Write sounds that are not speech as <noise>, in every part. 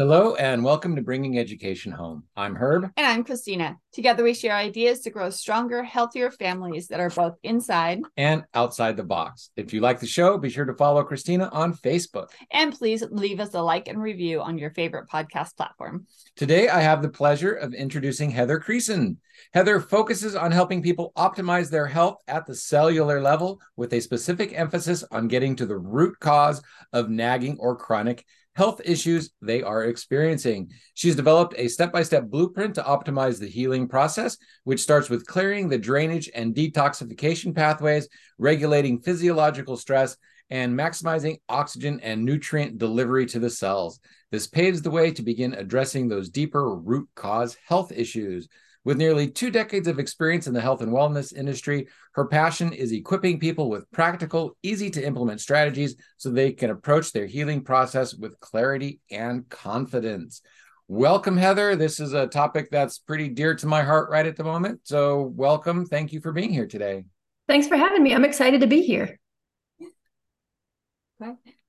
Hello, and welcome to Bringing Education Home. I'm Herb. And I'm Kristina. Together, we share ideas to grow stronger, healthier families that are both inside and outside the box. If you like the show, be sure to follow Kristina on Facebook. And please leave us a like and review on your favorite podcast platform. Today, I have the pleasure of introducing Heather Creson. Heather focuses on helping people optimize their health at the cellular level with a specific emphasis on getting to the root cause of nagging or chronic health issues they are experiencing. She's developed a step by step blueprint to optimize the healing process, which starts with clearing the drainage and detoxification pathways, regulating physiological stress, and maximizing oxygen and nutrient delivery to the cells. This paves the way to begin addressing those deeper root cause health issues. With nearly two decades of experience in the health and wellness industry, her passion is equipping people with practical, easy to implement strategies so they can approach their healing process with clarity and confidence. Welcome, Heather. This is a topic that's pretty dear to my heart right at the moment. So, welcome. Thank you for being here today. Thanks for having me. I'm excited to be here.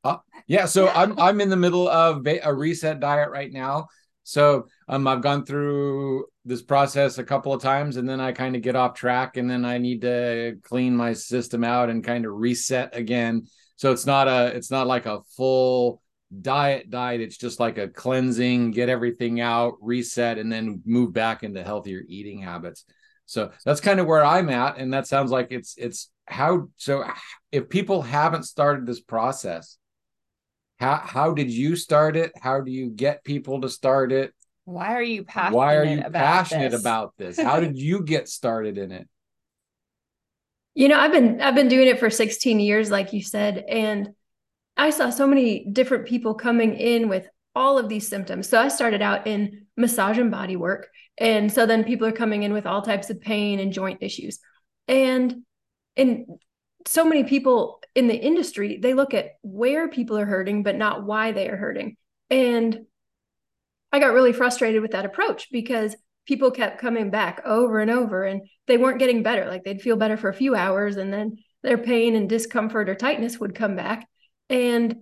Uh, yeah, so I'm I'm in the middle of a reset diet right now. So um, I've gone through this process a couple of times, and then I kind of get off track, and then I need to clean my system out and kind of reset again. So it's not a it's not like a full diet diet. It's just like a cleansing, get everything out, reset, and then move back into healthier eating habits. So that's kind of where I'm at, and that sounds like it's it's how. So if people haven't started this process, how how did you start it? How do you get people to start it? Why are you passionate? Why are you about passionate this? about this? How did you <laughs> get started in it? You know, I've been I've been doing it for 16 years like you said and I saw so many different people coming in with all of these symptoms. So I started out in massage and body work and so then people are coming in with all types of pain and joint issues. And and so many people in the industry, they look at where people are hurting, but not why they are hurting. And I got really frustrated with that approach because people kept coming back over and over and they weren't getting better. Like they'd feel better for a few hours and then their pain and discomfort or tightness would come back. And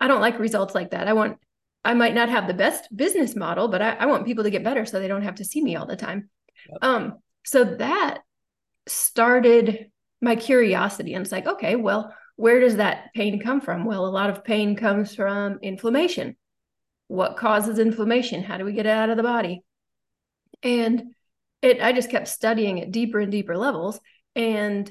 I don't like results like that. I want, I might not have the best business model, but I, I want people to get better so they don't have to see me all the time. Yep. Um, so that started my curiosity. And it's like, okay, well, where does that pain come from? Well, a lot of pain comes from inflammation. What causes inflammation? How do we get it out of the body? And it I just kept studying at deeper and deeper levels and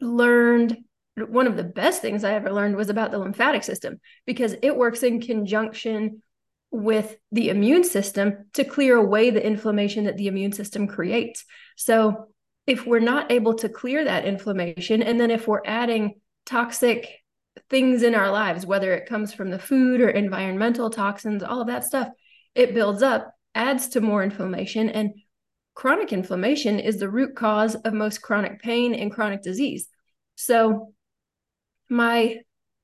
learned one of the best things I ever learned was about the lymphatic system because it works in conjunction with the immune system to clear away the inflammation that the immune system creates. So if we're not able to clear that inflammation, and then if we're adding toxic things in our lives, whether it comes from the food or environmental toxins, all of that stuff, it builds up, adds to more inflammation. And chronic inflammation is the root cause of most chronic pain and chronic disease. So, my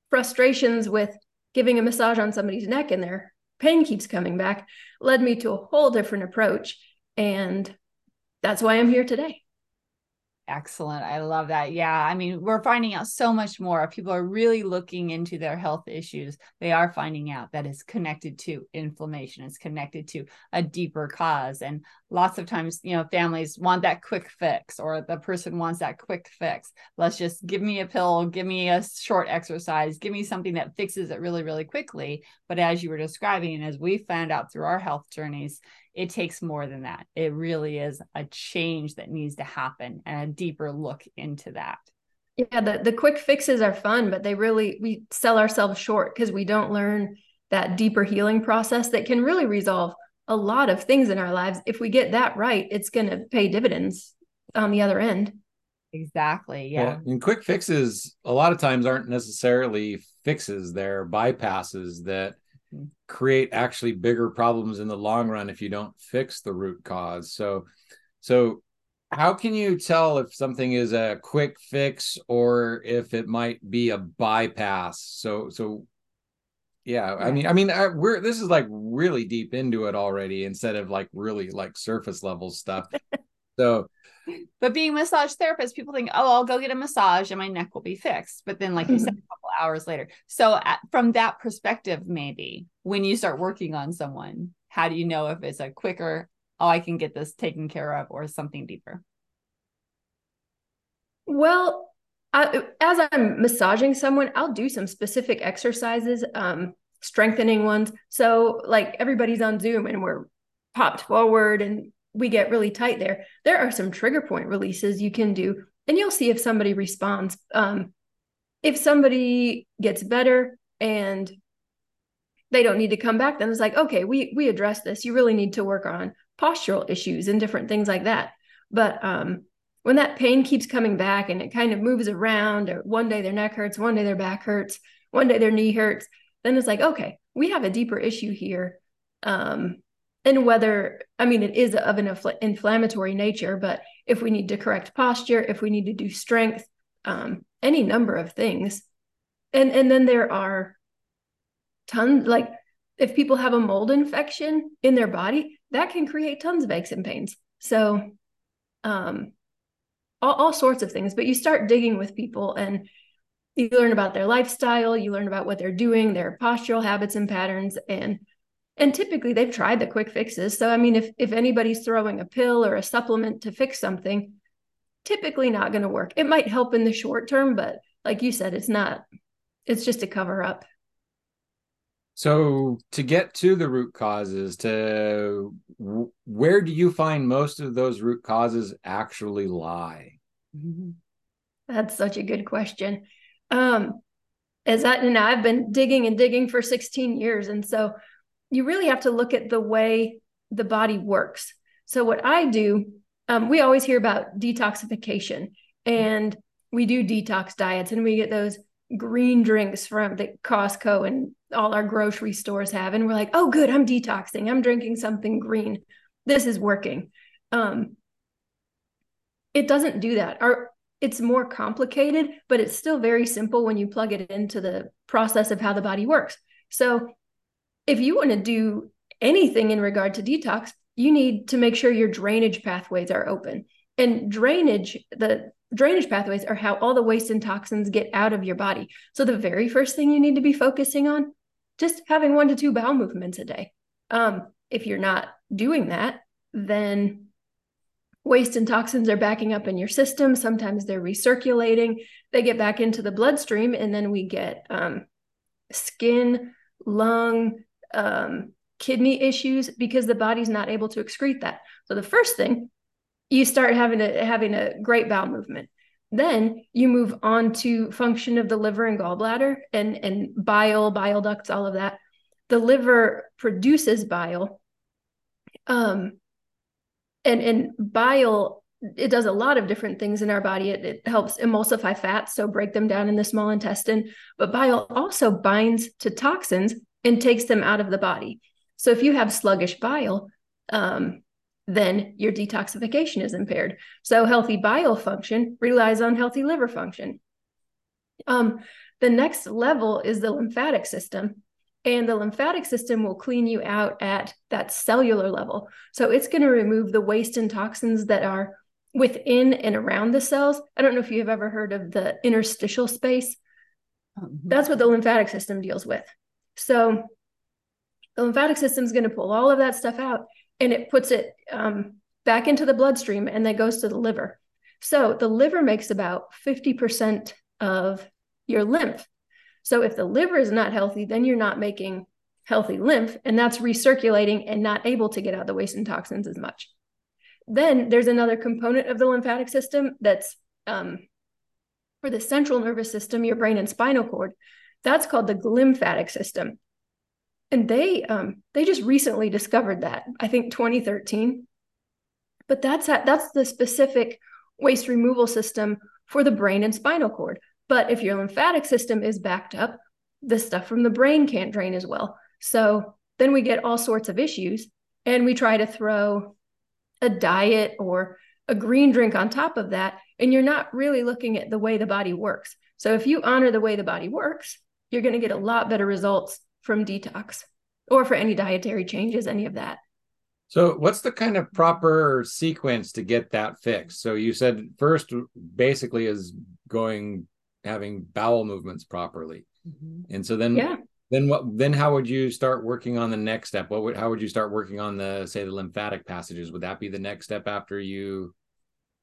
frustrations with giving a massage on somebody's neck and their pain keeps coming back led me to a whole different approach. And that's why I'm here today. Excellent. I love that. Yeah. I mean, we're finding out so much more. People are really looking into their health issues, they are finding out that it's connected to inflammation, it's connected to a deeper cause. And lots of times, you know, families want that quick fix, or the person wants that quick fix. Let's just give me a pill, give me a short exercise, give me something that fixes it really, really quickly. But as you were describing, and as we found out through our health journeys, it takes more than that. It really is a change that needs to happen and a deeper look into that. Yeah, the, the quick fixes are fun, but they really, we sell ourselves short because we don't learn that deeper healing process that can really resolve a lot of things in our lives. If we get that right, it's going to pay dividends on the other end. Exactly. Yeah. yeah. And quick fixes, a lot of times, aren't necessarily fixes, they're bypasses that create actually bigger problems in the long run if you don't fix the root cause. So, so how can you tell if something is a quick fix or if it might be a bypass? So, so yeah, yeah. I mean, I mean, I, we're this is like really deep into it already instead of like really like surface level stuff. <laughs> so, but being massage therapist, people think, oh, I'll go get a massage and my neck will be fixed. But then, like you said, <laughs> hours later. So, at, from that perspective, maybe when you start working on someone, how do you know if it's a quicker, oh, I can get this taken care of, or something deeper? Well, I, as I'm massaging someone, I'll do some specific exercises, um, strengthening ones. So, like everybody's on Zoom and we're popped forward and we get really tight there. There are some trigger point releases you can do, and you'll see if somebody responds. Um, if somebody gets better and they don't need to come back, then it's like, okay, we we address this. You really need to work on postural issues and different things like that. But um, when that pain keeps coming back and it kind of moves around, or one day their neck hurts, one day their back hurts, one day their knee hurts, then it's like, okay, we have a deeper issue here. Um, and whether, I mean, it is of an infl- inflammatory nature, but if we need to correct posture, if we need to do strength, um, any number of things. And, and then there are tons, like if people have a mold infection in their body, that can create tons of aches and pains. So, um, all, all sorts of things, but you start digging with people and you learn about their lifestyle, you learn about what they're doing, their postural habits and patterns, and and typically they've tried the quick fixes. So I mean, if if anybody's throwing a pill or a supplement to fix something, typically not going to work. It might help in the short term, but like you said, it's not. It's just a cover up. So to get to the root causes, to where do you find most of those root causes actually lie? Mm-hmm. That's such a good question. Um, as that, and I've been digging and digging for 16 years, and so you really have to look at the way the body works. So what I do, um, we always hear about detoxification, and we do detox diets, and we get those green drinks from the Costco and all our grocery stores have. And we're like oh good i'm detoxing. I'm drinking something green. This is working. Um it doesn't do that. Our it's more complicated but it's still very simple when you plug it into the process of how the body works. So if you want to do anything in regard to detox you need to make sure your drainage pathways are open and drainage the drainage pathways are how all the waste and toxins get out of your body so the very first thing you need to be focusing on just having one to two bowel movements a day. Um, if you're not doing that, then waste and toxins are backing up in your system. Sometimes they're recirculating, they get back into the bloodstream, and then we get um, skin, lung, um, kidney issues because the body's not able to excrete that. So the first thing, you start having a having a great bowel movement. Then you move on to function of the liver and gallbladder and, and bile, bile ducts, all of that. The liver produces bile. Um, and, and bile, it does a lot of different things in our body. It, it helps emulsify fats, so break them down in the small intestine. But bile also binds to toxins and takes them out of the body. So if you have sluggish bile, um, then your detoxification is impaired. So healthy bile function relies on healthy liver function. Um, the next level is the lymphatic system. And the lymphatic system will clean you out at that cellular level. So it's going to remove the waste and toxins that are within and around the cells. I don't know if you've ever heard of the interstitial space. Mm-hmm. That's what the lymphatic system deals with. So the lymphatic system is going to pull all of that stuff out and it puts it um, back into the bloodstream and then goes to the liver. So the liver makes about 50% of your lymph. So if the liver is not healthy, then you're not making healthy lymph, and that's recirculating and not able to get out the waste and toxins as much. Then there's another component of the lymphatic system that's um, for the central nervous system, your brain and spinal cord. That's called the glymphatic system and they um, they just recently discovered that i think 2013 but that's that's the specific waste removal system for the brain and spinal cord. But if your lymphatic system is backed up the stuff from the brain can't drain as well. So then we get all sorts of issues and we try to throw a diet or a green drink on top of that and you're not really looking at the way the body works. So if you honor the way the body works you're going to get a lot better results from detox or for any dietary changes, any of that. So, what's the kind of proper sequence to get that fixed? So, you said first basically is going having bowel movements properly. Mm-hmm. And so then yeah. then what then how would you start working on the next step? What would how would you start working on the say the lymphatic passages? Would that be the next step after you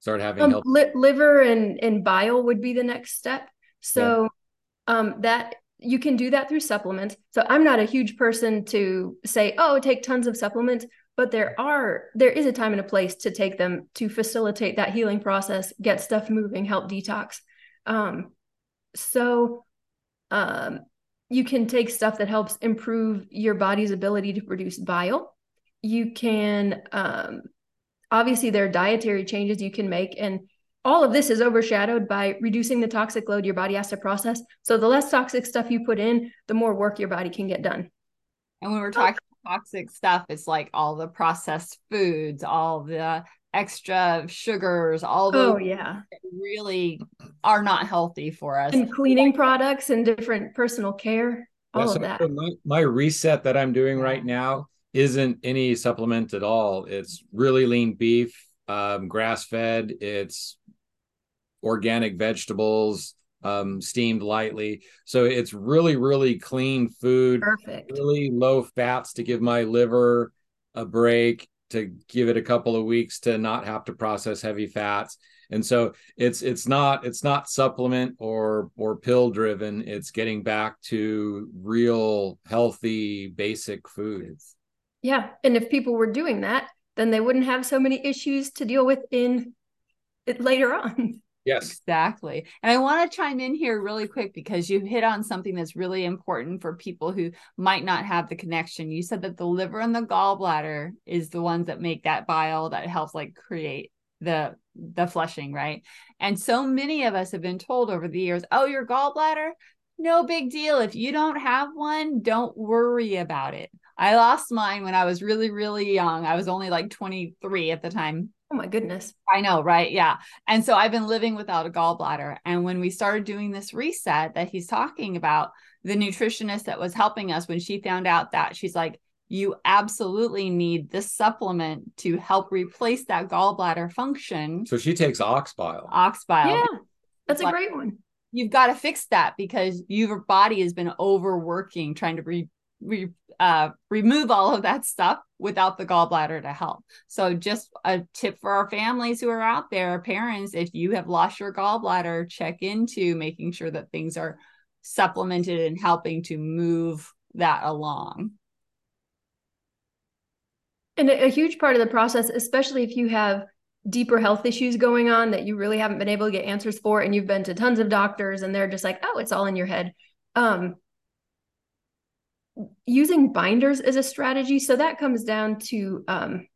start having um, li- liver and and bile would be the next step. So yeah. um that you can do that through supplements. So I'm not a huge person to say, oh, take tons of supplements, but there are there is a time and a place to take them to facilitate that healing process, get stuff moving, help detox. Um, so um, you can take stuff that helps improve your body's ability to produce bile. You can um, obviously there are dietary changes you can make and all of this is overshadowed by reducing the toxic load your body has to process. So the less toxic stuff you put in, the more work your body can get done. And when we're talking toxic stuff, it's like all the processed foods, all the extra sugars, all those oh, yeah. really are not healthy for us. And cleaning products and different personal care, all yeah, of that. My, my reset that I'm doing right now isn't any supplement at all. It's really lean beef, um, grass fed. It's organic vegetables, um, steamed lightly. So it's really, really clean food. Perfect. Really low fats to give my liver a break, to give it a couple of weeks to not have to process heavy fats. And so it's it's not it's not supplement or or pill driven. It's getting back to real healthy basic foods. Yeah. And if people were doing that, then they wouldn't have so many issues to deal with in it later on. <laughs> Yes. Exactly. And I want to chime in here really quick because you hit on something that's really important for people who might not have the connection. You said that the liver and the gallbladder is the ones that make that bile that helps like create the the flushing, right? And so many of us have been told over the years, "Oh, your gallbladder, no big deal. If you don't have one, don't worry about it." I lost mine when I was really, really young. I was only like 23 at the time. Oh my goodness. I know, right? Yeah. And so I've been living without a gallbladder. And when we started doing this reset that he's talking about, the nutritionist that was helping us, when she found out that, she's like, you absolutely need this supplement to help replace that gallbladder function. So she takes ox bile. Ox bile. Yeah. That's a great one. You've got to fix that because your body has been overworking trying to re, re uh, remove all of that stuff without the gallbladder to help. So, just a tip for our families who are out there, parents, if you have lost your gallbladder, check into making sure that things are supplemented and helping to move that along. And a, a huge part of the process, especially if you have deeper health issues going on that you really haven't been able to get answers for, and you've been to tons of doctors and they're just like, oh, it's all in your head. Um, using binders as a strategy. So that comes down to um,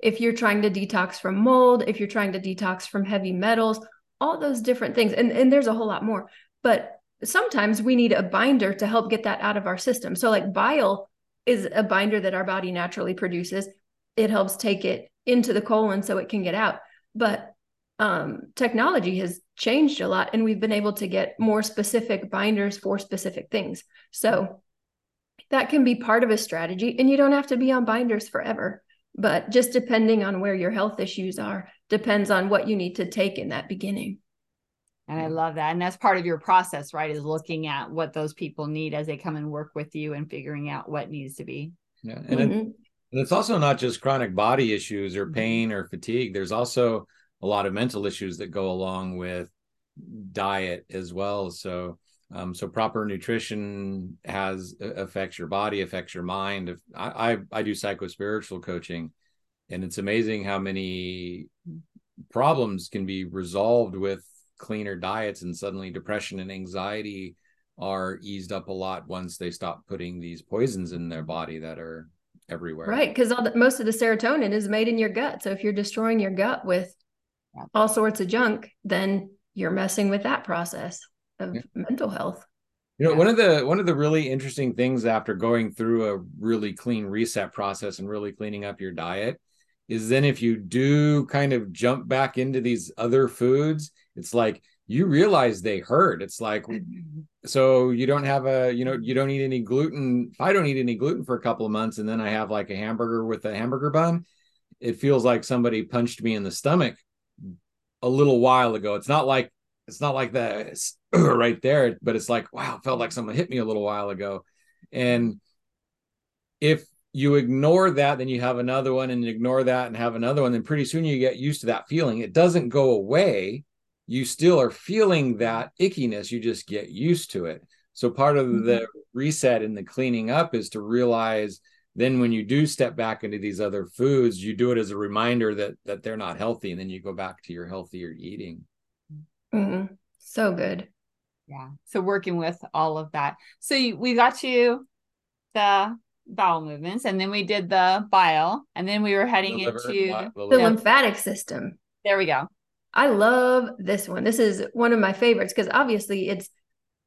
if you're trying to detox from mold, if you're trying to detox from heavy metals, all those different things. And, and there's a whole lot more. But sometimes we need a binder to help get that out of our system. So, like bile is a binder that our body naturally produces, it helps take it into the colon so it can get out. But um, technology has changed a lot, and we've been able to get more specific binders for specific things. So, that can be part of a strategy and you don't have to be on binders forever. But just depending on where your health issues are depends on what you need to take in that beginning. And i love that. And that's part of your process right is looking at what those people need as they come and work with you and figuring out what needs to be. Yeah and, mm-hmm. it, and it's also not just chronic body issues or mm-hmm. pain or fatigue. There's also a lot of mental issues that go along with diet as well. So um, so proper nutrition has affects your body, affects your mind. If I, I, I do psycho spiritual coaching, and it's amazing how many problems can be resolved with cleaner diets, and suddenly depression and anxiety are eased up a lot once they stop putting these poisons in their body that are everywhere. Right, because most of the serotonin is made in your gut. So if you're destroying your gut with all sorts of junk, then you're messing with that process of yeah. mental health. You know, yeah. one of the one of the really interesting things after going through a really clean reset process and really cleaning up your diet is then if you do kind of jump back into these other foods, it's like you realize they hurt. It's like mm-hmm. so you don't have a you know you don't eat any gluten. If I don't eat any gluten for a couple of months and then I have like a hamburger with a hamburger bun, it feels like somebody punched me in the stomach a little while ago. It's not like it's not like the <clears throat> right there, but it's like, wow, felt like someone hit me a little while ago. And if you ignore that, then you have another one and ignore that and have another one, then pretty soon you get used to that feeling. It doesn't go away. You still are feeling that ickiness, you just get used to it. So part of mm-hmm. the reset and the cleaning up is to realize then when you do step back into these other foods, you do it as a reminder that that they're not healthy, and then you go back to your healthier eating. Mm-hmm. So good. Yeah. So working with all of that. So we got you the bowel movements, and then we did the bile, and then we were heading the liver, into the, the lymphatic system. There we go. I love this one. This is one of my favorites because obviously it's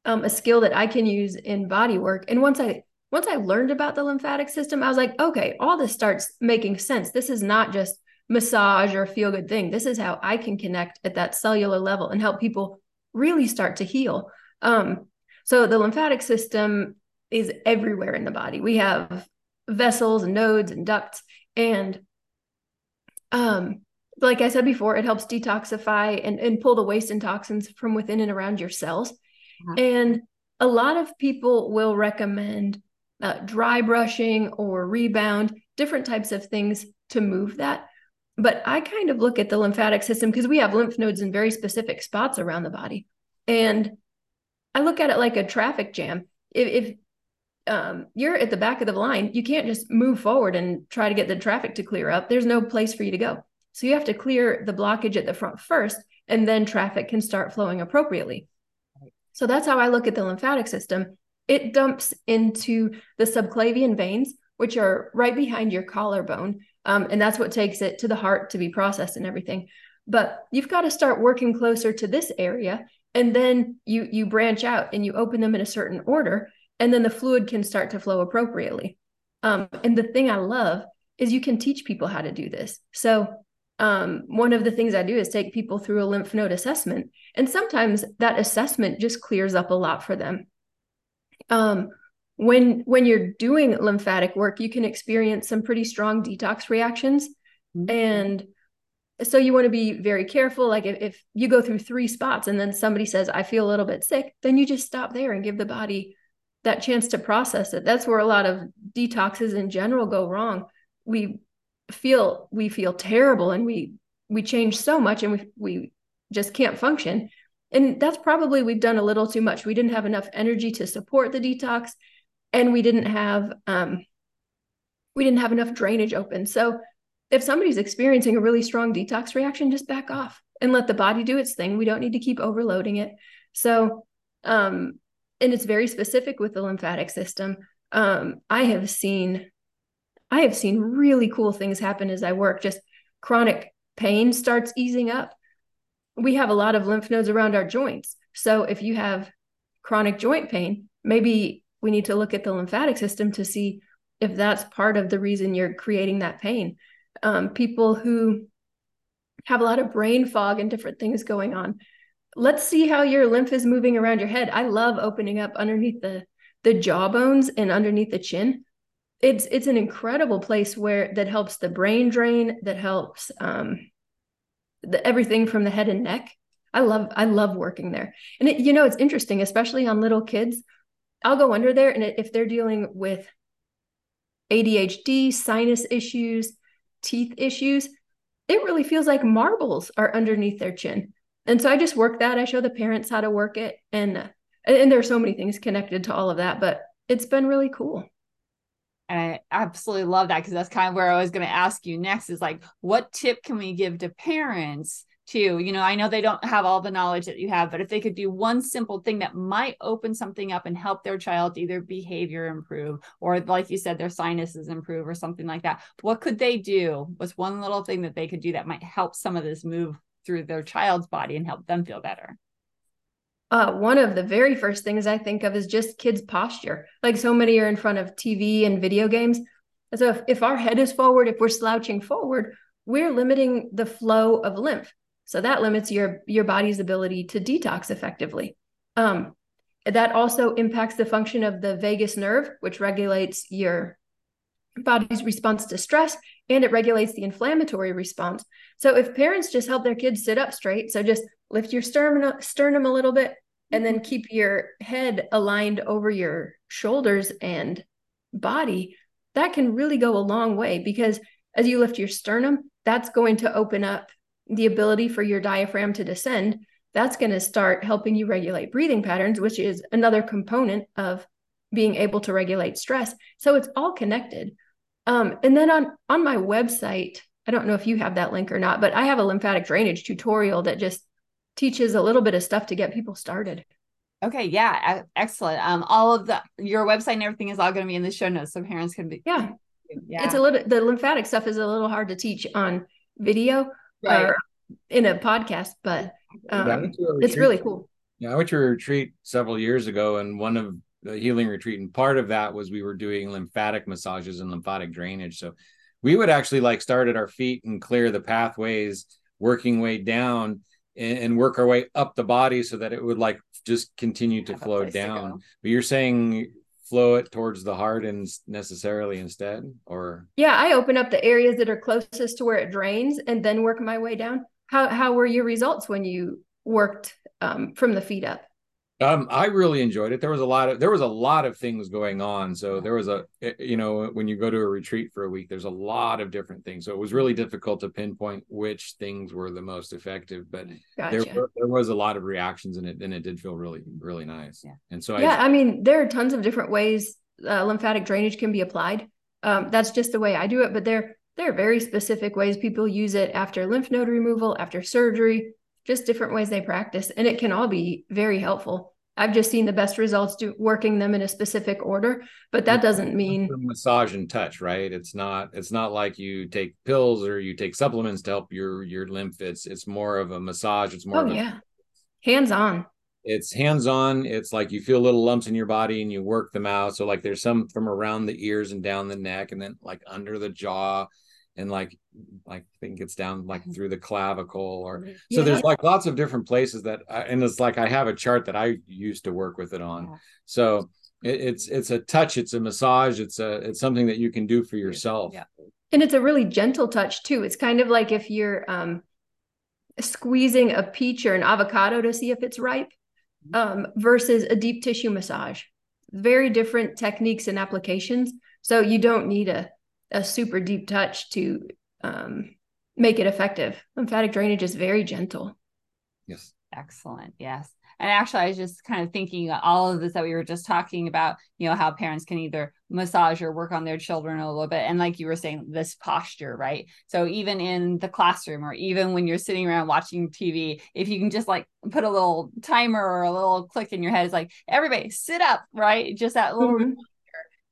um, a skill that I can use in body work. And once I once I learned about the lymphatic system, I was like, okay, all this starts making sense. This is not just massage or feel good thing. This is how I can connect at that cellular level and help people really start to heal. Um, so the lymphatic system is everywhere in the body. We have vessels and nodes and ducts and um like I said before, it helps detoxify and, and pull the waste and toxins from within and around your cells. Mm-hmm. And a lot of people will recommend uh, dry brushing or rebound, different types of things to move that. But I kind of look at the lymphatic system because we have lymph nodes in very specific spots around the body. And I look at it like a traffic jam. If, if um, you're at the back of the line, you can't just move forward and try to get the traffic to clear up. There's no place for you to go. So you have to clear the blockage at the front first, and then traffic can start flowing appropriately. So that's how I look at the lymphatic system it dumps into the subclavian veins, which are right behind your collarbone. Um, and that's what takes it to the heart to be processed and everything. But you've got to start working closer to this area. And then you you branch out and you open them in a certain order, and then the fluid can start to flow appropriately. Um, and the thing I love is you can teach people how to do this. So um, one of the things I do is take people through a lymph node assessment. And sometimes that assessment just clears up a lot for them um, when when you're doing lymphatic work you can experience some pretty strong detox reactions. Mm-hmm. and so you want to be very careful like if, if you go through three spots and then somebody says i feel a little bit sick then you just stop there and give the body that chance to process it. That's where a lot of detoxes in general go wrong. We feel we feel terrible and we we change so much and we we just can't function. And that's probably we've done a little too much. We didn't have enough energy to support the detox, and we didn't have um, we didn't have enough drainage open. So if somebody's experiencing a really strong detox reaction, just back off and let the body do its thing. We don't need to keep overloading it. So, um, and it's very specific with the lymphatic system. Um, I have seen, I have seen really cool things happen as I work. Just chronic pain starts easing up we have a lot of lymph nodes around our joints. So if you have chronic joint pain, maybe we need to look at the lymphatic system to see if that's part of the reason you're creating that pain. Um, people who have a lot of brain fog and different things going on. Let's see how your lymph is moving around your head. I love opening up underneath the the jaw bones and underneath the chin. It's it's an incredible place where that helps the brain drain, that helps um, the, everything from the head and neck. I love I love working there. And it, you know it's interesting, especially on little kids. I'll go under there, and if they're dealing with ADHD, sinus issues, teeth issues, it really feels like marbles are underneath their chin. And so I just work that. I show the parents how to work it, and and there are so many things connected to all of that, but it's been really cool. And I absolutely love that because that's kind of where I was going to ask you next is like, what tip can we give to parents to, you know, I know they don't have all the knowledge that you have, but if they could do one simple thing that might open something up and help their child either behavior improve or, like you said, their sinuses improve or something like that, what could they do? What's one little thing that they could do that might help some of this move through their child's body and help them feel better? uh, one of the very first things I think of is just kids' posture. Like so many are in front of TV and video games. So if, if our head is forward, if we're slouching forward, we're limiting the flow of lymph. So that limits your your body's ability to detox effectively. Um, that also impacts the function of the vagus nerve, which regulates your body's response to stress and it regulates the inflammatory response. So if parents just help their kids sit up straight, so just lift your sternum sternum a little bit, and then keep your head aligned over your shoulders and body, that can really go a long way because as you lift your sternum, that's going to open up the ability for your diaphragm to descend. That's going to start helping you regulate breathing patterns, which is another component of being able to regulate stress. So it's all connected. Um, and then on on my website, I don't know if you have that link or not, but I have a lymphatic drainage tutorial that just teaches a little bit of stuff to get people started. Okay, yeah, excellent. Um, all of the your website and everything is all going to be in the show notes, so parents can be. Yeah, yeah. It's a little the lymphatic stuff is a little hard to teach on video right. or in a podcast, but um, it's really cool. Yeah, I went to a retreat several years ago, and one of the healing retreat, and part of that was we were doing lymphatic massages and lymphatic drainage. So we would actually like start at our feet and clear the pathways, working way down and, and work our way up the body so that it would like just continue to flow down. To but you're saying flow it towards the heart and necessarily instead or? Yeah i open up the areas that are closest to where it drains and then work my way down. How how were your results when you worked um, from the feet up um, I really enjoyed it. There was a lot of there was a lot of things going on. So there was a eh, you know when you go to a retreat for a week, there's a lot of different things. So it was really difficult to pinpoint which things were the most effective. But gotcha. there were, there was a lot of reactions in it, and it did feel really really nice. Yeah. And so yeah, I, I mean there are tons of different ways uh, lymphatic drainage can be applied. Um, that's just the way I do it. But there there are very specific ways people use it after lymph node removal, after surgery, just different ways they practice and it can all be very helpful. I've just seen the best results do working them in a specific order but that doesn't mean massage and touch right? It's not it's not like you take pills or you take supplements to help your your lymph. It's it's more of a massage. It's more oh, yeah. Hands on it's hands on it's like you feel little lumps in your body and you work them out. So like there's some from around the ears and down the neck and then like under the jaw and like like I think it's down like mm-hmm. through the clavicle or mm-hmm. so there's like lots of different places that I, and it's like I have a chart that I used to work with it on. Yeah. So it, it's it's a touch, it's a massage, it's a it's something that you can do for yourself. Yeah. And it's a really gentle touch too. It's kind of like if you're um squeezing a peach or an avocado to see if it's ripe mm-hmm. um versus a deep tissue massage. Very different techniques and applications. So you don't need a a super deep touch to um, make it effective. Lymphatic drainage is very gentle. Yes. Excellent. Yes. And actually, I was just kind of thinking all of this that we were just talking about, you know, how parents can either massage or work on their children a little bit. And like you were saying, this posture, right? So even in the classroom or even when you're sitting around watching TV, if you can just like put a little timer or a little click in your head, it's like, everybody sit up, right? Just that little mm-hmm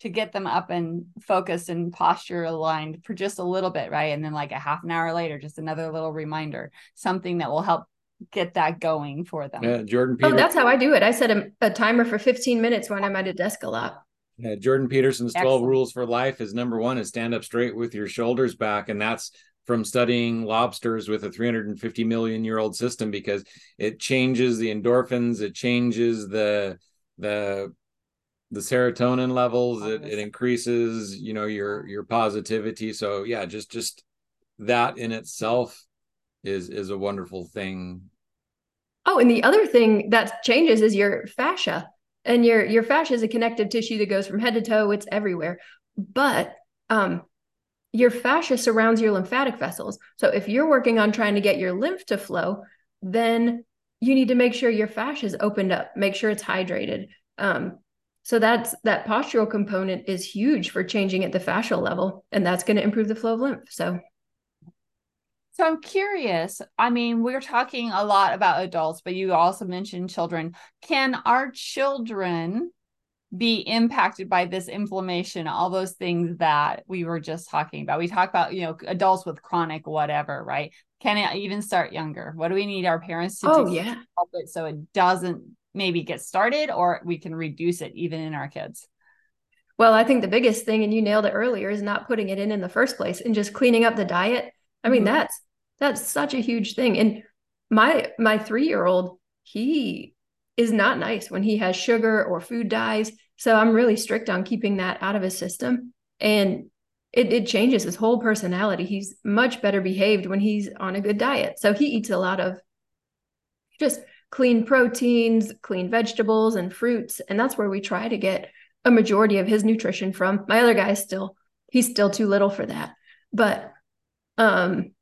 to get them up and focused and posture aligned for just a little bit, right? And then like a half an hour later, just another little reminder, something that will help get that going for them. Yeah, Jordan. Peterson. Oh, that's how I do it. I set a, a, timer for 15 minutes when I'm at a desk a lot. Yeah, Jordan Peterson's 12 Excellent. rules for life is number one is stand up straight with your shoulders back. And that's from studying lobsters with a 350 million year old system because it changes the endorphins, it changes the the the serotonin levels it, it increases you know your your positivity. So yeah just just that in itself is is a wonderful thing. Oh and the other thing that changes is your fascia and your your fascia is a connective tissue that goes from head to toe it's everywhere. But um your fascia surrounds your lymphatic vessels. So if you're working on trying to get your lymph to flow then you need to make sure your fascia is opened up make sure it's hydrated. Um, so that's that postural component is huge for changing at the fascial level, and that's going to improve the flow of lymph. So so I'm curious. I mean, we're talking a lot about adults, but you also mentioned children. Can our children be impacted by this inflammation, all those things that we were just talking about? We talk about, you know, adults with chronic whatever, right? Can it even start younger? What do we need our parents to oh, do yeah. help it so it doesn't maybe get started or we can reduce it even in our kids. Well i think the biggest thing and you nailed it earlier is not putting it in in the first place and just cleaning up the diet. I mean mm-hmm. that's that's such a huge thing. And my my 3 year old he is not nice when he has sugar or food dyes. So i'm really strict on keeping that out of his system. And it, it changes his whole personality. He's much better behaved when he's on a good diet. So he eats a lot of just clean proteins, clean vegetables, and fruits. And that's where we try to get a majority of his nutrition from. My other guy is still, he's still too little for that. But um,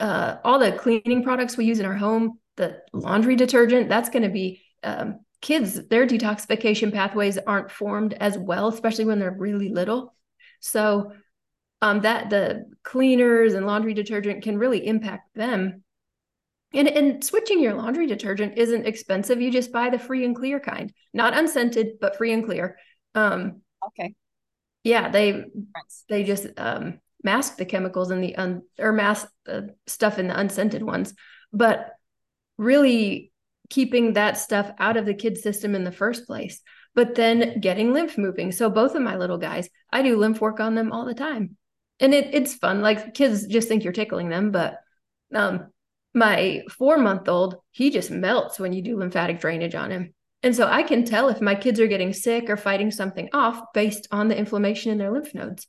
uh, all the cleaning products we use in our home, the laundry detergent, that's going to be um, kids, their detoxification pathways aren't formed as well, especially when they're really little. So um, that the cleaners and laundry detergent can really impact them. And, and switching your laundry detergent isn't expensive. You just buy the free and clear kind, not unscented, but free and clear. Um, okay. Yeah, they they just um, mask the chemicals in the un or mask the stuff in the unscented ones, but really keeping that stuff out of the kid system in the first place. But then getting lymph moving. So both of my little guys, I do lymph work on them all the time and it, it's fun. Like kids just think you're tickling them, but um, my four month old, he just melts when you do lymphatic drainage on him. And so I can tell if my kids are getting sick or fighting something off based on the inflammation in their lymph nodes.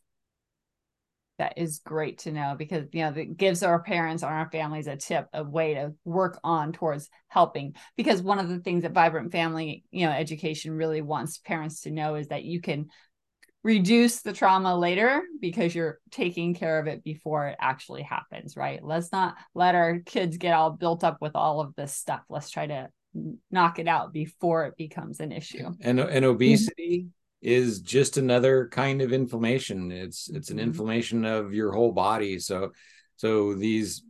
That is great to know because you know that gives our parents and our families a tip, a way to work on towards helping. Because one of the things that Vibrant Family, you know, education really wants parents to know is that you can reduce the trauma later because you're taking care of it before it actually happens, right? Let's not let our kids get all built up with all of this stuff. Let's try to knock it out before it becomes an issue. And and obesity is just another kind of inflammation. It's it's an mm-hmm. inflammation of your whole body. So so these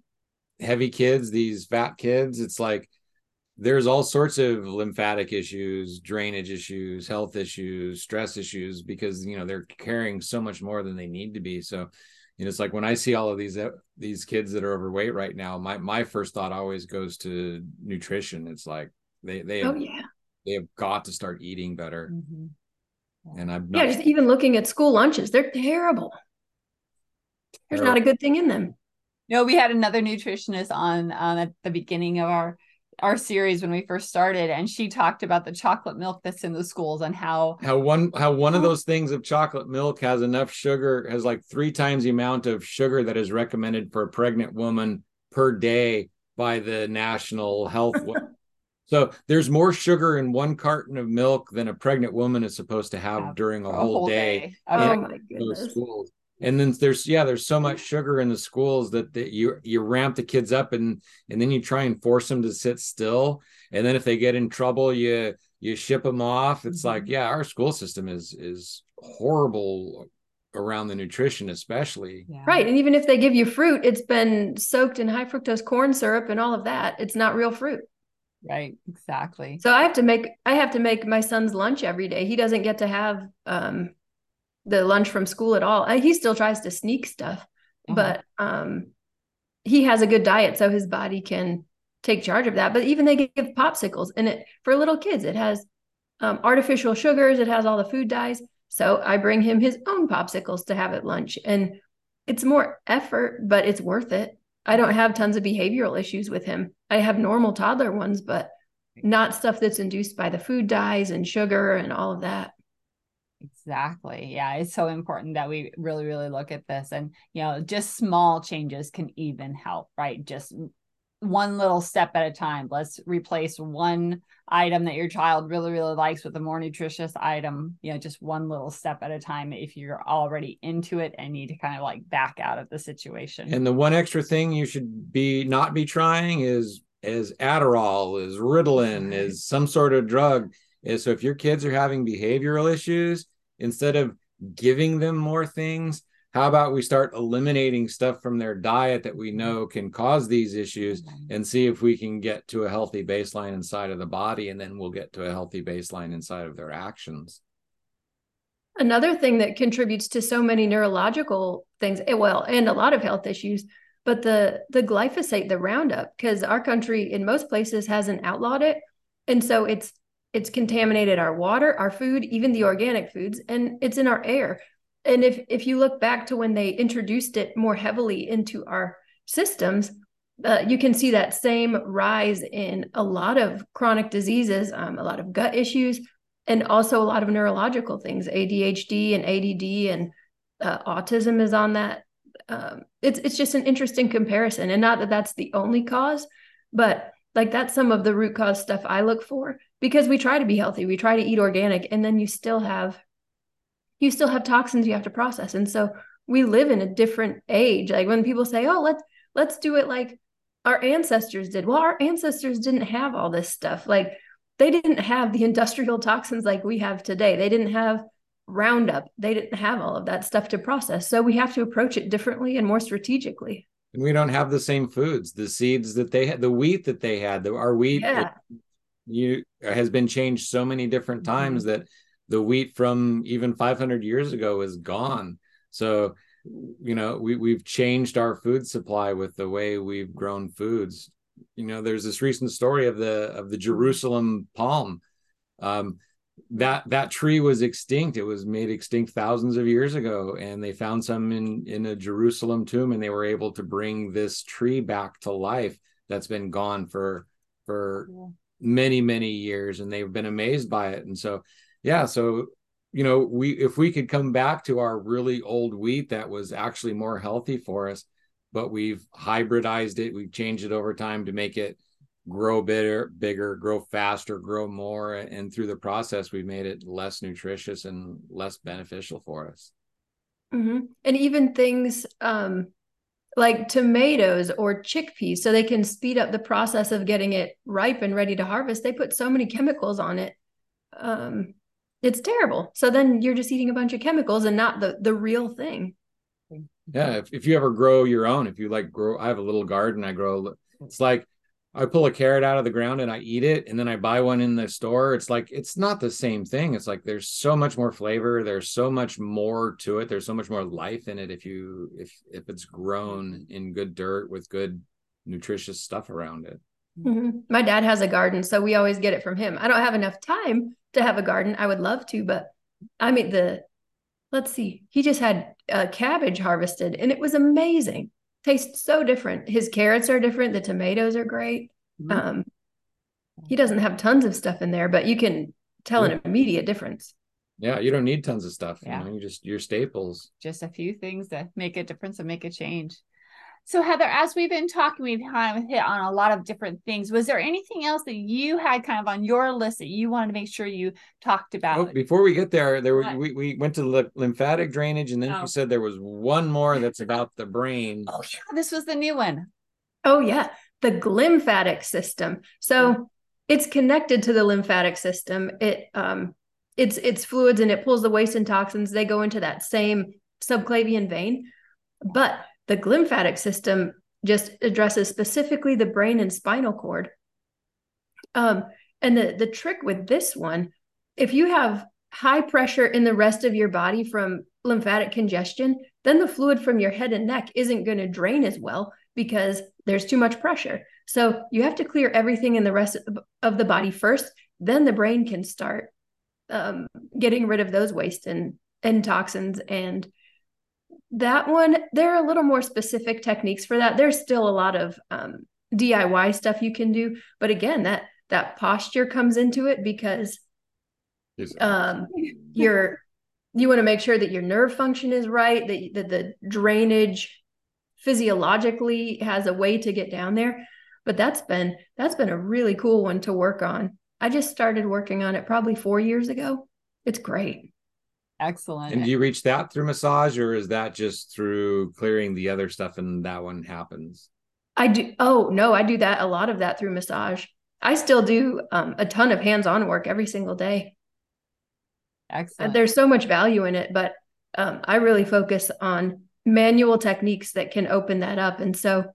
heavy kids, these fat kids, it's like there's all sorts of lymphatic issues, drainage issues, health issues, stress issues because you know they're carrying so much more than they need to be. So, you know, it's like when I see all of these uh, these kids that are overweight right now, my my first thought always goes to nutrition. It's like they they have, oh yeah they have got to start eating better. Mm-hmm. And I'm not, yeah, just even looking at school lunches, they're terrible. There's terrible. not a good thing in them. no, we had another nutritionist on on at the beginning of our our series when we first started and she talked about the chocolate milk that's in the schools and how how one how one of oh. those things of chocolate milk has enough sugar has like three times the amount of sugar that is recommended for a pregnant woman per day by the national health <laughs> so there's more sugar in one carton of milk than a pregnant woman is supposed to have yeah, during a, a whole, whole, day, day. oh my goodness. schools and then there's yeah there's so much sugar in the schools that, that you you ramp the kids up and and then you try and force them to sit still. And then if they get in trouble you you ship them off. It's mm-hmm. like yeah our school system is is horrible around the nutrition especially. Yeah. right. And even if they give you fruit it's been soaked in high fructose corn syrup and all of that. It's not real fruit. Right. Exactly. So i have to make i have to make my son's lunch every day. He doesn't get to have um the lunch from school at all. He still tries to sneak stuff, uh-huh. but um, he has a good diet, so his body can take charge of that. But even they give popsicles, and it for little kids, it has um, artificial sugars, it has all the food dyes. So I bring him his own popsicles to have at lunch, and it's more effort, but it's worth it. I don't have tons of behavioral issues with him. I have normal toddler ones, but not stuff that's induced by the food dyes and sugar and all of that. Exactly. Yeah. It's so important that we really, really look at this. And, you know, just small changes can even help, right? Just one little step at a time. Let's replace one item that your child really, really likes with a more nutritious item, you know, just one little step at a time if you're already into it and need to kind of like back out of the situation. And the one extra thing you should be not be trying is is Adderall, is Ritalin, is some sort of drug. Is so if your kids are having behavioral issues, instead of giving them more things how about we start eliminating stuff from their diet that we know can cause these issues and see if we can get to a healthy baseline inside of the body and then we'll get to a healthy baseline inside of their actions. Another thing that contributes to so many neurological things eh, well and a lot of health issues but the the glyphosate the roundup because our country in most places hasn't outlawed it. And so it's it's contaminated our water, our food, even the organic foods, and it's in our air. And if if you look back to when they introduced it more heavily into our systems, uh, you can see that same rise in a lot of chronic diseases, um, a lot of gut issues, and also a lot of neurological things, ADHD and ADD, and uh, autism is on that. Um, it's it's just an interesting comparison, and not that that's the only cause, but Like that's some of the root cause stuff I look for because we try to be healthy, we try to eat organic, and then you still have you still have toxins you have to process. And so we live in a different age. Like when people say, "Oh, let's let's do it like our ancestors did." Well, our ancestors didn't have all this stuff. Like they didn't have the <laughs> industrial toxins like we have today. They didn't have Roundup. They didn't have all of that stuff to process. So we have to approach it differently and more strategically. And we don't have the same foods. The seeds that they had, the wheat that they had, the, our wheat Yeah. You uh, has been changed so many different mm-hmm. times that the wheat from even 500 years ago is gone. So, you know, we we've changed our food supply with the way we've grown foods. You know, there's this recent story of the of the mm-hmm. Jerusalem palm. Um, that that tree was extinct. It was made extinct thousands of years ago, and they found some in in a Jerusalem tomb, and they were able to bring this tree back to life. That's been gone for for Cool. Many many years and they've been amazed by it and so yeah so you know we if we could come back to our really old wheat that was actually more healthy for us but we've hybridized it we've changed it over time to make it grow bigger bigger grow faster grow more and through the process we've made it less nutritious and less beneficial for us Mhm. And even things um, like tomatoes or chickpeas, so they can speed up the process of getting it ripe and ready to harvest. They put so many chemicals on it. Um, it's terrible. So then you're just eating a bunch of chemicals and not the the real thing. yeah if, if you ever grow your own if you like grow i have a little garden i grow it's like i pull a carrot out of the ground and i eat it and then i buy one in the store it's like it's not the same thing it's like there's so much more flavor there's so much more to it there's so much more life in it if you if if it's grown in good dirt with good nutritious stuff around it Mhm. My dad has a garden, so we always get it from him. I don't have enough time to have a garden. I would love to, but I mean the let's see. He just had uh, cabbage harvested and it was amazing. Tastes so different. His carrots are different, the tomatoes are great. Mhm. Um he doesn't have tons of stuff in there, but you can tell an immediate difference. yeah you don't need tons of stuff Yeah. you know you just your staples just a few things that make a difference and make a change. So, Heather, as we've been talking, we've kind of hit on a lot of different things. Was there anything else that you had kind of on your list that you wanted to make sure you talked Oh, about? before we get there, there were, we, we went to the lymphatic drainage, and then Oh. you said there was one more that's about the brain. oh, yeah, this was the new one. Oh yeah, the glymphatic system. So it's connected to the lymphatic system. It um it's it's fluids and it pulls the waste and toxins. They go into that same subclavian vein. But the glymphatic system just addresses specifically the brain and spinal cord. Um and the the trick with this one, if you have high pressure in the rest of your body from lymphatic congestion, then the fluid from your head and neck isn't going to drain as well because there's too much pressure. So you have to clear everything in the rest of- the body first. Then the brain can start um, getting rid of those waste and, and toxins. And that one, there are a little more specific techniques for that. There's still a lot of um, DIY stuff you can do, but again, that that posture comes into it because um, your you want to make sure that your nerve function is right that, that the drainage physiologically has a way to get down there. But that's been that's been a really cool one to work on. I just started working on it probably four years ago. It's great Excellent. And do you reach that through massage, or is that just through clearing the other stuff and that one happens? i do oh no i do that a lot of that through massage i still do um, a ton of hands-on work every single day Excellent. there's so much value in it but um, i really focus on manual techniques that can open that up and so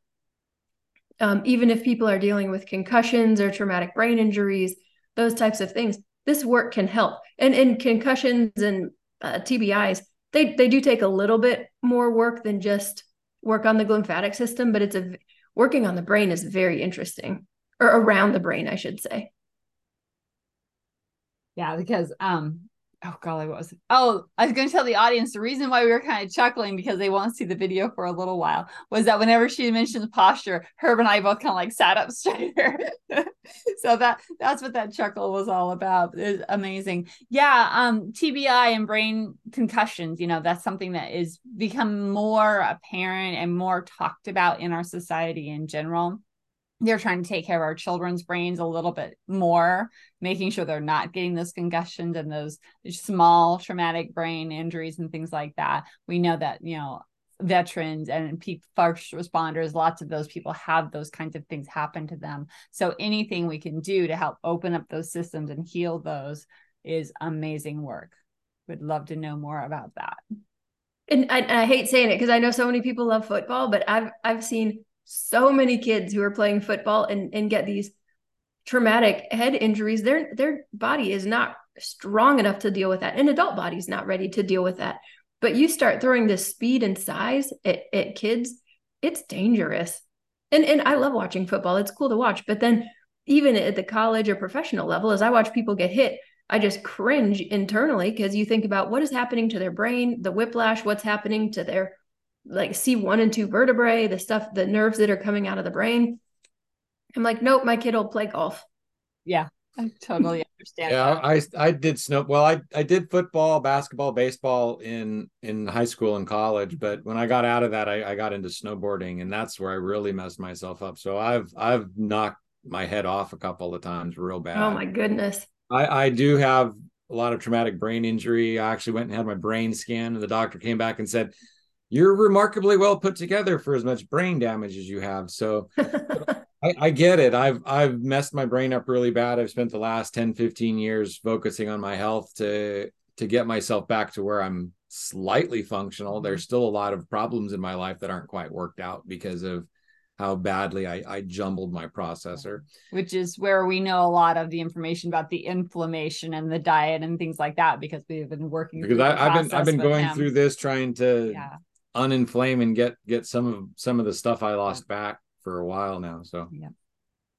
um, even if people are dealing with concussions or traumatic brain injuries those types of things this work can help and in concussions and uh, tbis they, they do take a little bit more work than just work on the glymphatic system but it's a working on the brain is very interesting or around the brain i should say. Yeah, because um oh golly, what was it? Oh, I was gonna tell the audience the reason why we were kind of chuckling because they won't see the video for a little while was that whenever she mentioned posture, Herb and I both kind of like sat up <laughs> straighter. so that that's what that chuckle was all about. It's amazing. Yeah, um TBI and brain concussions, you know, that's something that is become more apparent and more talked about in our society in general they're trying to take care of our children's brains a little bit more, making sure they're not getting those concussions and those small traumatic brain injuries and things like that. We know that, you know, veterans and first responders, lots of those people have those kinds of things happen to them. So anything we can do to help open up those systems and heal those is amazing work. Would love to know more about that. And I, I hate saying it because I know so many people love football, but I've I've seen so many kids who are playing football and, and get these traumatic head injuries their their body is not strong enough to deal with that. An adult body's not ready to deal with that. But you start throwing this speed and size at, at kids it's dangerous. And and i love watching football. It's cool to watch. But then even at the college or professional level as i watch people get hit i just cringe internally because you think about what is happening to their brain the whiplash what's happening to their like C1 and 2 vertebrae, the stuff, the nerves that are coming out of the brain. I'm like, nope, my kid will play golf. Yeah, I totally <laughs> understand. yeah, that. I I did snow. Well, I I did football, basketball, baseball in in high school and college, mm-hmm. but when I got out of that, I, I got into snowboarding, and that's where I really messed myself up. So I've I've knocked my head off a couple of times, real bad. Oh my goodness. I I do have a lot of traumatic brain injury. I actually went and had my brain scan, and the doctor came back and said you're remarkably well put together for as much brain damage as you have. So <laughs> I, I, get it. I've I've messed my brain up really bad. I've spent the last 10, 15 years focusing on my health to to get myself back to where I'm slightly functional. There's mm-hmm. still a lot of problems in my life that aren't quite worked out because of how badly I, I jumbled my processor. Which is where we know a lot of the information about the inflammation and the diet and things like that because we've been working. Because I, have been I've been going him. through this trying to yeah uninflame and get get some of some of the stuff I lost back for a while now. So yeah.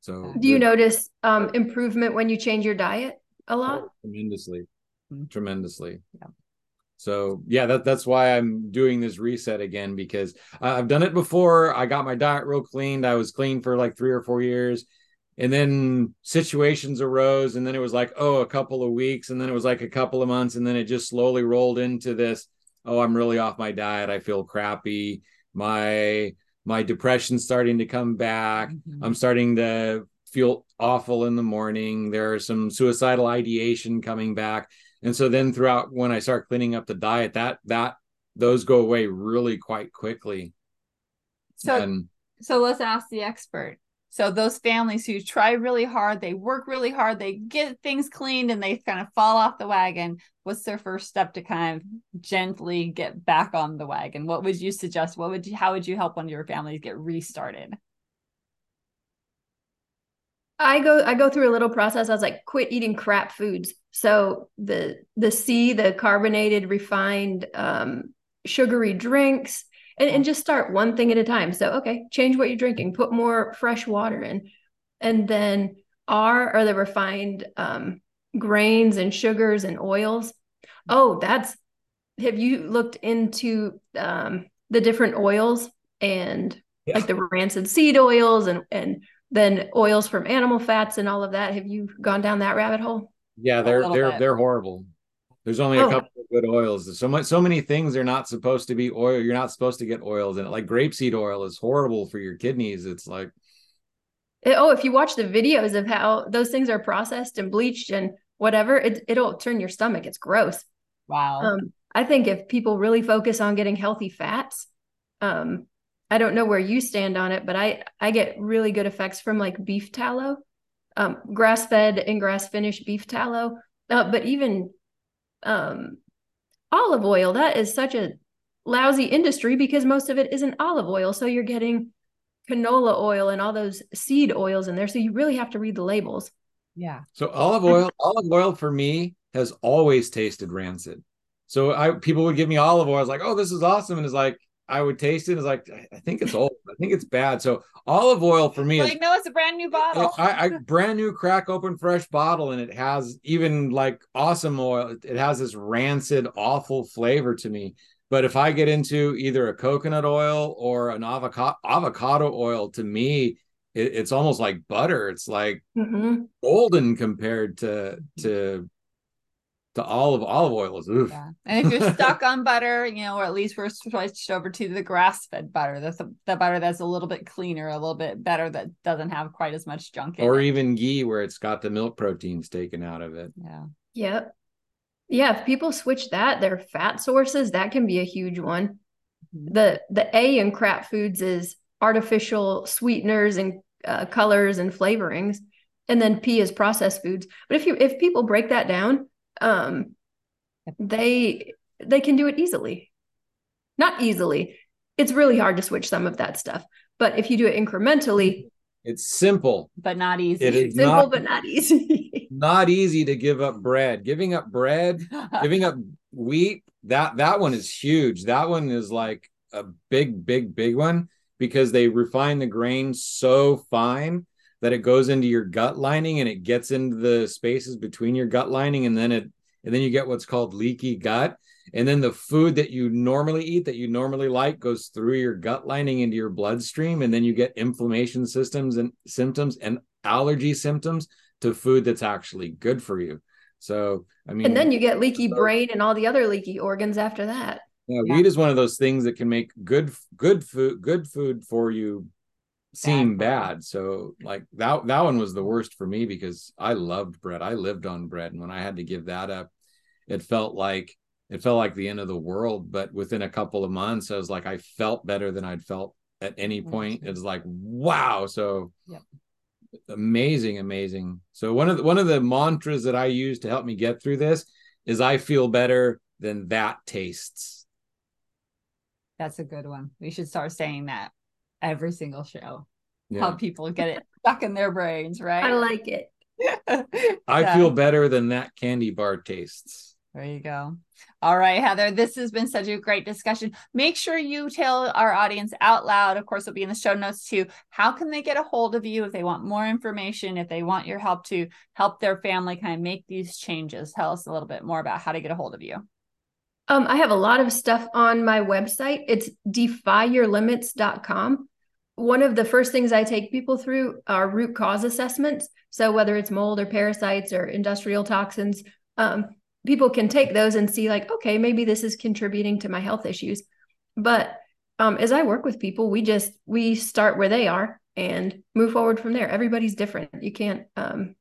So do you notice um improvement when you change your diet a lot? Oh, tremendously. Mm-hmm. Tremendously. Yeah. So yeah, that that's why I'm doing this reset again because I've done it before. I got my diet real cleaned. I was clean for like three or four years. And then situations arose, and then it was like, oh, a couple of weeks, and then it was like a couple of months, and then it just slowly rolled into this oh i'm really off my diet i feel crappy my my depression's starting to come back mm-hmm. i'm starting to feel awful in the morning there's some suicidal ideation coming back. And so then throughout when i start cleaning up the diet that that those go away really quite quickly. So and, so let's ask the expert so those families who try really hard, they work really hard, they get things cleaned and they kind of fall off the wagon. What's their first step to kind of gently get back on the wagon? What would you suggest? What would you how would you help one of your families get restarted? I go I go through a little process. I was like, quit eating crap foods. So the the C, the carbonated, refined, um, sugary drinks, and, and just start one thing at a time. So, okay, change what you're drinking, put more fresh water in. And then R are the refined um, grains and sugars and oils. Oh, that's, have you looked into um, the different oils and yeah. like the rancid seed oils and, and then oils from animal fats and all of that? Have you gone down that rabbit hole? Yeah, they're, they're, bit. they're horrible. There's only oh. a couple of good oils. So much, so many things are not supposed to be oil. You're not supposed to get oils in it. Like grapeseed oil is horrible for your kidneys. It's like, oh, if you watch the videos of how those things are processed and bleached and whatever, it, it'll turn your stomach. It's gross. Wow. Um, I think if people really focus on getting healthy fats, um, I don't know where you stand on it, but I I get really good effects from like beef tallow, um, grass fed and grass finished beef tallow. Uh, but even um, olive oil. That is such a lousy industry because most of it isn't olive oil. So you're getting canola oil and all those seed oils in there. So you really have to read the labels. Yeah. So olive oil, olive oil for me has always tasted rancid. So I people would give me olive oil. I was like, oh, this is awesome. And it's like, I would taste it. It's like I think it's old. I think it's bad. So olive oil for me like, is no, it's a brand new bottle. I, I brand new crack open fresh bottle, and it has even like awesome oil. It has this rancid, awful flavor to me. But if I get into either a coconut oil or an avocado avocado oil, to me, it, it's almost like butter. It's like mm-hmm. golden compared to to to olive olive oil is oof. Yeah. And if you're stuck <laughs> on butter, you know, or at least we're switched over to the grass fed butter. That's the, the butter that's a little bit cleaner, a little bit better that doesn't have quite as much junk in it. or it. even ghee where it's got the milk proteins taken out of it. Yeah. Yep. Yeah, if people switch that, their fat sources, that can be a huge one. Mhm. The the A in crap foods is artificial sweeteners and uh, colors and flavorings, and then P is processed foods. But if you if people break that down, um, they they can do it easily. Not easily. It's really hard to switch some of that stuff, but if you do it incrementally, It's simple. But not easy. It is simple not but not easy. <laughs> not easy to give up bread. Giving up bread, <laughs> giving up wheat, that that one is huge. That one is like a big, big, big one because they refine the grain so fine that it goes into your gut lining and it gets into the spaces between your gut lining and then it and then you get what's called leaky gut and then the food that you normally eat that you normally like goes through your gut lining into your bloodstream and then you get inflammation systems and symptoms and allergy symptoms to food that's actually good for you so i mean and then you get leaky brain and all the other leaky organs after that. yeah, Yeah. wheat is one of those things that can make good good food good food for you seem Bad bad. So like that that one was the worst for me because I loved bread. I lived on bread, and when I had to give that up, it felt like it felt like the end of the world. But within a couple of months, I was like I felt better than I'd felt at any mm, point. too. It's like wow, so Yep. amazing, amazing. So one of the, one of the mantras that I use to help me get through this is I feel better than that tastes. That's a good one. We should start saying that every single show. Yeah. Help people get it stuck in their brains, <laughs> right? I like it. <laughs> I Yeah. feel better than that candy bar tastes. There you go. All right, Heather, this has been such a great discussion. Make sure you tell our audience out loud, of course, it'll be in the show notes too. How can they get a hold of you if they want more information, if they want your help to help their family kind of make these changes? Tell us a little bit more about how to get a hold of you. Um, I have a lot of stuff on my website. It's defyyourlimits.com. One of the first things I take people through are root cause assessments. So whether it's mold or parasites or industrial toxins, um, people can take those and see like, okay, maybe this is contributing to my health issues. But um, as I work with people, we just we start where they are and move forward from there. Everybody's different. You can't um,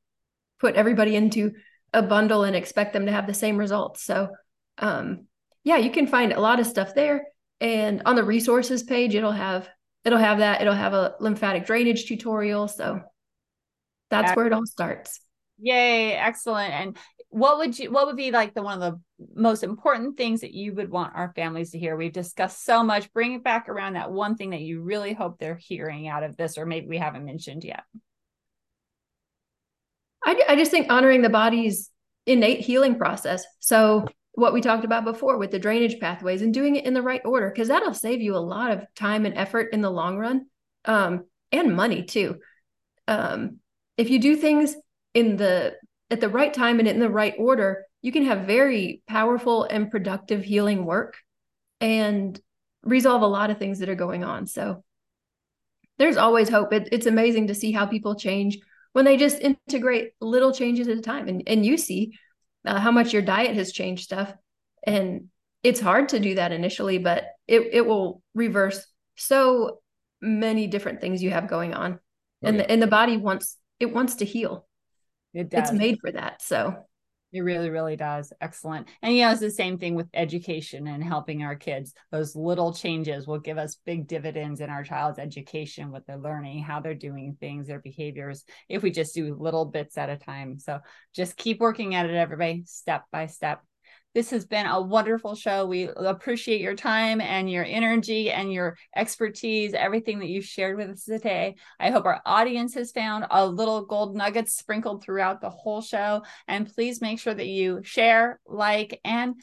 put everybody into a bundle and expect them to have the same results. So um, yeah, you can find a lot of stuff there. And on the resources page, it'll have it'll have that. It'll have a lymphatic drainage tutorial. So that's where it all starts. Yay, excellent. And what would you what would be like the one of the most important things that you would want our families to hear? We've discussed so much. Bring it back around that one thing that you really hope they're hearing out of this, or maybe we haven't mentioned yet. I, I just think honoring the body's innate healing process. So what we talked about before with the drainage pathways and doing it in the right order, because that'll save you a lot of time and effort in the long run, um, and money too. Um, if you do things in the at the right time and in the right order, you can have very powerful and productive healing work and resolve a lot of things that are going on. So there's always hope. It, it's amazing to see how people change when they just integrate little changes at a time. And, and you see uh, how much your diet has changed stuff. And it's hard to do that initially, but it, it will reverse so many different things you have going on. Oh, and, yeah. the, and the body wants, it wants to heal. It does. It's made for that. So It really, really does. Excellent. And you know, it's the same thing with education and helping our kids. Those little changes will give us big dividends in our child's education, what they're learning, how they're doing things, their behaviors, if we just do little bits at a time. So just keep working at it, everybody, step by step. This has been a wonderful show. We appreciate your time and your energy and your expertise, everything that you've shared with us today. I hope our audience has found a little gold nuggets sprinkled throughout the whole show. And please make sure that you share, like, and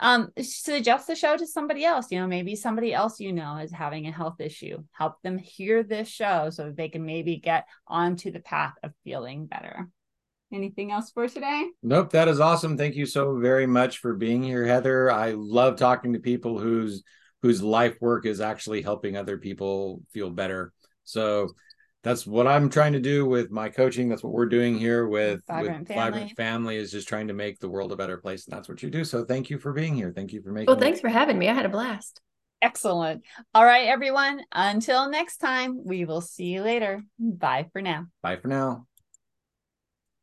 um, suggest the show to somebody else. You know, maybe somebody else you know is having a health issue. Help them hear this show so they can maybe get onto the path of feeling better. Anything else for today? Nope, that is awesome. Thank you so very much for being here, Heather. I love talking to people whose whose life work is actually helping other people feel better. So that's what I'm trying to do with my coaching. That's what we're doing here with Vibrant with Family. Vibrant Family is just trying to make the world a better place. And that's what you do. So thank you for being here. Thank you for making Well, it- thanks for having me. I had a blast. Excellent. All right, everyone. Until next time, we will see you later. Bye for now. Bye for now.